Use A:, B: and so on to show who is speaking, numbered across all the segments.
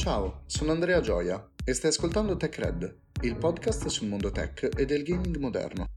A: Ciao, sono Andrea Gioia e stai ascoltando TechRed, il podcast sul mondo tech e del gaming moderno.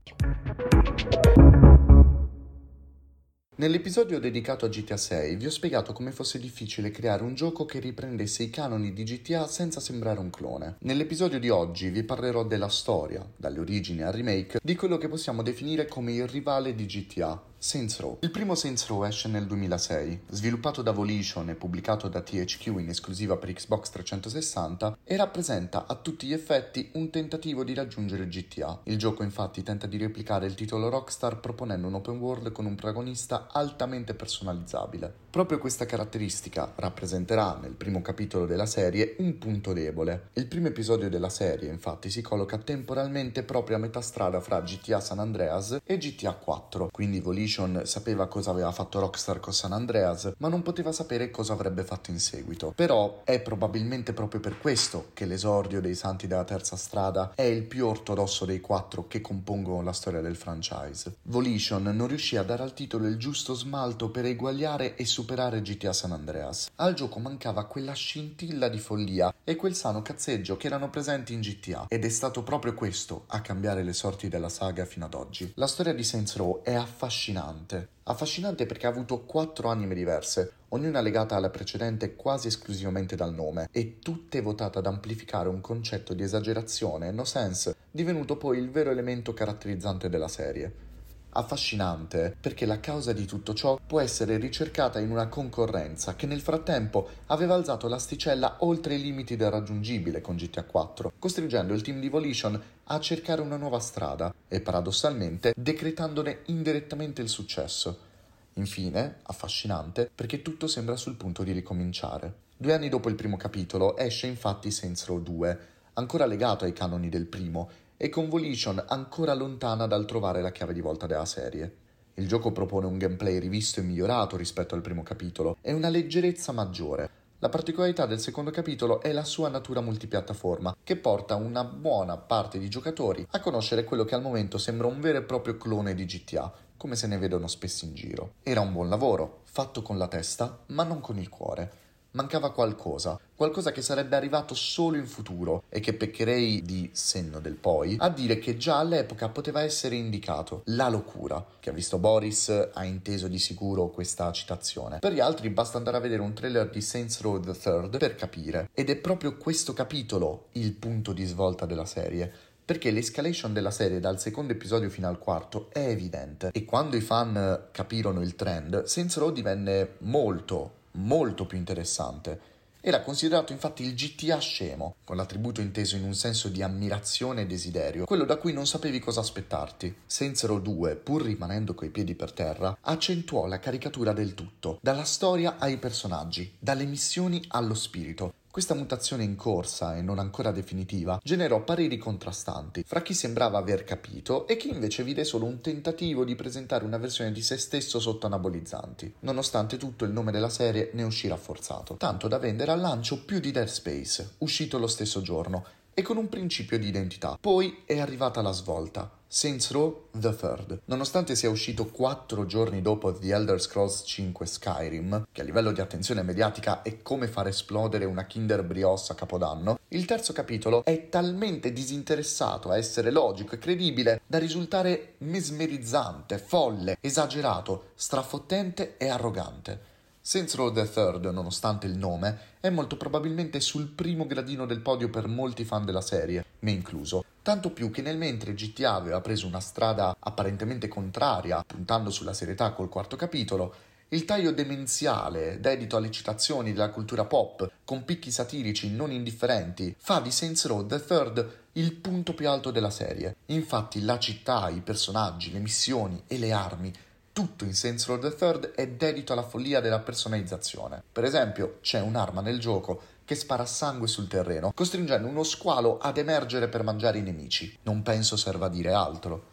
A: Nell'episodio dedicato a GTA 6 vi ho spiegato come fosse difficile creare un gioco che riprendesse i canoni di GTA senza sembrare un clone. Nell'episodio di oggi vi parlerò della storia, dalle origini al remake, di quello che possiamo definire come il rivale di GTA, Saints Row. Il primo Saints Row esce nel 2006, sviluppato da Volition e pubblicato da THQ in esclusiva per Xbox 360 e rappresenta a tutti gli effetti un tentativo di raggiungere GTA. Il gioco infatti tenta di replicare il titolo Rockstar proponendo un open world con un protagonista altamente personalizzabile. Proprio questa caratteristica rappresenterà nel primo capitolo della serie un punto debole. Il primo episodio della serie infatti si colloca temporalmente proprio a metà strada fra GTA San Andreas e GTA 4, quindi Volition Activision sapeva cosa aveva fatto Rockstar con San Andreas, ma non poteva sapere cosa avrebbe fatto in seguito. Però è probabilmente proprio per questo che l'esordio dei Santi della Terza Strada è il più ortodosso dei quattro che compongono la storia del franchise. Volition non riuscì a dare al titolo il giusto smalto per eguagliare e superare GTA San Andreas. Al gioco mancava quella scintilla di follia e quel sano cazzeggio che erano presenti in GTA ed è stato proprio questo a cambiare le sorti della saga fino ad oggi. La storia di Saints Row è affascinante affascinante. Affascinante perché ha avuto quattro anime diverse, ognuna legata alla precedente quasi esclusivamente dal nome, e tutte votate ad amplificare un concetto di esagerazione e no sense, divenuto poi il vero elemento caratterizzante della serie affascinante perché la causa di tutto ciò può essere ricercata in una concorrenza che nel frattempo aveva alzato l'asticella oltre i limiti del raggiungibile con GTA 4, costringendo il team di Volition a cercare una nuova strada e paradossalmente decretandone indirettamente il successo. Infine, affascinante perché tutto sembra sul punto di ricominciare. Due anni dopo il primo capitolo esce infatti Saints Row 2, ancora legato ai canoni del primo e con Volition ancora lontana dal trovare la chiave di volta della serie. Il gioco propone un gameplay rivisto e migliorato rispetto al primo capitolo e una leggerezza maggiore. La particolarità del secondo capitolo è la sua natura multipiattaforma, che porta una buona parte di giocatori a conoscere quello che al momento sembra un vero e proprio clone di GTA, come se ne vedono spesso in giro. Era un buon lavoro, fatto con la testa, ma non con il cuore mancava qualcosa, qualcosa che sarebbe arrivato solo in futuro e che peccherei di senno del poi a dire che già all'epoca poteva essere indicato la locura. Chi ha visto Boris ha inteso di sicuro questa citazione. Per gli altri basta andare a vedere un trailer di Saints Row the Third per capire. Ed è proprio questo capitolo il punto di svolta della serie perché l'escalation della serie dal secondo episodio fino al quarto è evidente e quando i fan capirono il trend, Saints Row divenne molto molto più interessante. Era considerato infatti il GTA scemo, con l'attributo inteso in un senso di ammirazione e desiderio, quello da cui non sapevi cosa aspettarti. Row 2, pur rimanendo coi piedi per terra, accentuò la caricatura del tutto, dalla storia ai personaggi, dalle missioni allo spirito, questa mutazione in corsa e non ancora definitiva generò pareri contrastanti fra chi sembrava aver capito e chi invece vide solo un tentativo di presentare una versione di se stesso sotto anabolizzanti. Nonostante tutto il nome della serie ne uscì rafforzato, tanto da vendere al lancio più di Dead Space, uscito lo stesso giorno, e con un principio di identità. Poi è arrivata la svolta. Saints Row The Third. Nonostante sia uscito quattro giorni dopo The Elder Scrolls 5 Skyrim, che a livello di attenzione mediatica è come far esplodere una Kinder Brioche a Capodanno, il terzo capitolo è talmente disinteressato a essere logico e credibile da risultare mesmerizzante, folle, esagerato, strafottente e arrogante. Saints Row the Third, nonostante il nome, è molto probabilmente sul primo gradino del podio per molti fan della serie, me incluso. Tanto più che nel mentre GTA aveva preso una strada apparentemente contraria, puntando sulla serietà col quarto capitolo, il taglio demenziale, dedito alle citazioni della cultura pop, con picchi satirici non indifferenti, fa di Saints Row the Third il punto più alto della serie. Infatti la città, i personaggi, le missioni e le armi tutto in Saints Row the Third è dedito alla follia della personalizzazione. Per esempio, c'è un'arma nel gioco che spara sangue sul terreno, costringendo uno squalo ad emergere per mangiare i nemici. Non penso serva a dire altro.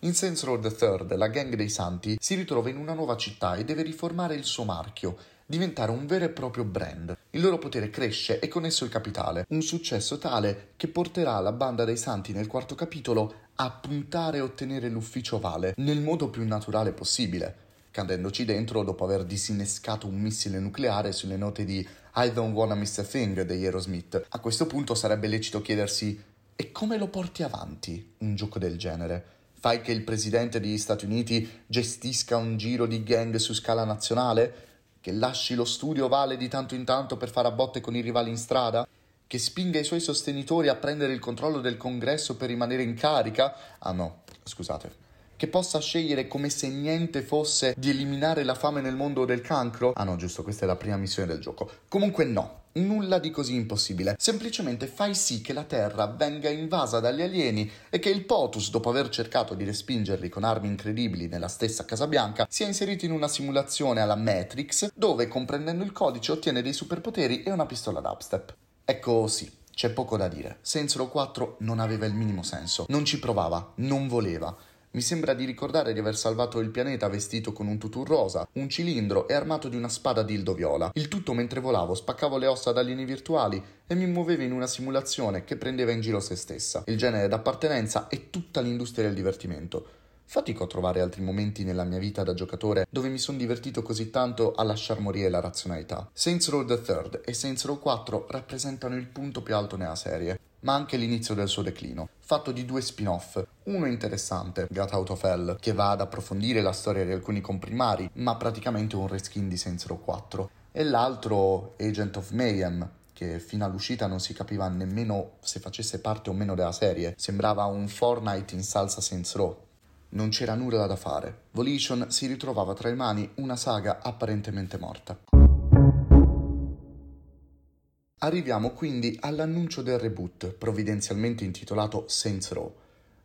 A: In Saints Row the Third, la gang dei santi si ritrova in una nuova città e deve riformare il suo marchio, diventare un vero e proprio brand. Il loro potere cresce e con esso il capitale, un successo tale che porterà la banda dei santi nel quarto capitolo a puntare e ottenere l'ufficio ovale nel modo più naturale possibile. cadendoci dentro dopo aver disinnescato un missile nucleare sulle note di I Don't Wanna Miss a Thing degli Aerosmith. A questo punto sarebbe lecito chiedersi e come lo porti avanti un gioco del genere? Fai che il presidente degli Stati Uniti gestisca un giro di gang su scala nazionale? Che lasci lo studio ovale di tanto in tanto per fare a botte con i rivali in strada? Che spinga i suoi sostenitori a prendere il controllo del congresso per rimanere in carica? Ah no, scusate, che possa scegliere come se niente fosse di eliminare la fame nel mondo del cancro? Ah no, giusto, questa è la prima missione del gioco. Comunque no, nulla di così impossibile. Semplicemente fai sì che la Terra venga invasa dagli alieni e che il POTUS, dopo aver cercato di respingerli con armi incredibili nella stessa Casa Bianca, sia inserito in una simulazione alla Matrix, dove comprendendo il codice ottiene dei superpoteri e una pistola dubstep. Ecco sì, c'è poco da dire. Sensoro 4 non aveva il minimo senso, non ci provava, non voleva. Mi sembra di ricordare di aver salvato il pianeta vestito con un tutù rosa, un cilindro e armato di una spada dildo viola. Il tutto mentre volavo, spaccavo le ossa da linee virtuali e mi muovevo in una simulazione che prendeva in giro se stessa. Il genere d'appartenenza e tutta l'industria del divertimento. Fatico a trovare altri momenti nella mia vita da giocatore dove mi sono divertito così tanto a lasciar morire la razionalità. Saints Row the Third e Saints Row 4 rappresentano il punto più alto nella serie ma anche l'inizio del suo declino, fatto di due spin-off. Uno interessante, Got Out of Hell, che va ad approfondire la storia di alcuni comprimari, ma praticamente un reskin di Saints Row 4, e l'altro Agent of Mayhem, che fino all'uscita non si capiva nemmeno se facesse parte o meno della serie, sembrava un Fortnite in salsa Saints Row. Non c'era nulla da fare. Volition si ritrovava tra le mani una saga apparentemente morta. Arriviamo quindi all'annuncio del reboot, provvidenzialmente intitolato Saints Row.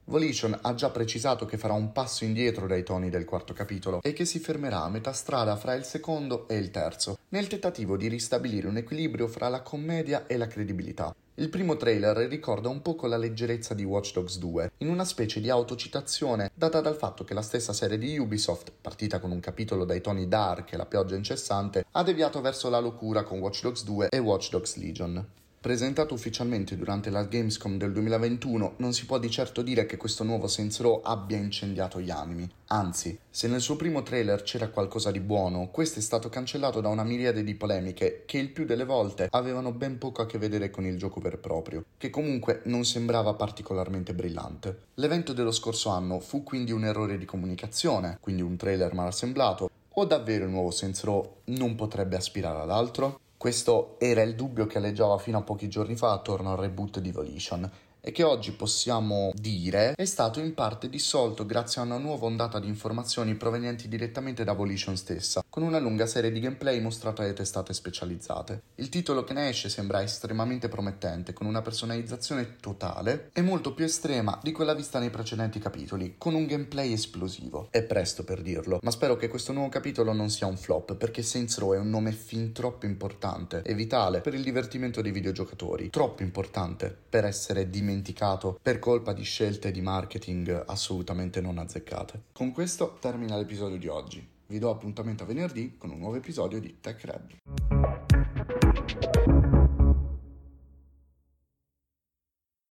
A: Volition ha già precisato che farà un passo indietro dai toni del quarto capitolo e che si fermerà a metà strada fra il secondo e il terzo, nel tentativo di ristabilire un equilibrio fra la commedia e la credibilità. Il primo trailer ricorda un poco la leggerezza di Watch Dogs 2, in una specie di autocitazione data dal fatto che la stessa serie di Ubisoft, partita con un capitolo dai toni dark e la pioggia incessante, ha deviato verso la locura con Watch Dogs 2 e Watch Dogs Legion. Presentato ufficialmente durante la Gamescom del 2021, non si può di certo dire che questo nuovo Row abbia incendiato gli animi. Anzi, se nel suo primo trailer c'era qualcosa di buono, questo è stato cancellato da una miriade di polemiche che il più delle volte avevano ben poco a che vedere con il gioco vero e proprio, che comunque non sembrava particolarmente brillante. L'evento dello scorso anno fu quindi un errore di comunicazione, quindi un trailer mal assemblato, o davvero il nuovo Row non potrebbe aspirare ad altro? Questo era il dubbio che alleggiava fino a pochi giorni fa attorno al reboot di Volition e che oggi possiamo dire è stato in parte dissolto grazie a una nuova ondata di informazioni provenienti direttamente da Volition stessa, con una lunga serie di gameplay mostrata alle testate specializzate. Il titolo che ne esce sembra estremamente promettente, con una personalizzazione totale e molto più estrema di quella vista nei precedenti capitoli, con un gameplay esplosivo. È presto per dirlo, ma spero che questo nuovo capitolo non sia un flop, perché Saints Row è un nome fin troppo importante e vitale per il divertimento dei videogiocatori, troppo importante per essere dimenticato dimenticato per colpa di scelte di marketing assolutamente non azzeccate. Con questo termina l'episodio di oggi. Vi do appuntamento a venerdì con un nuovo episodio di Tech.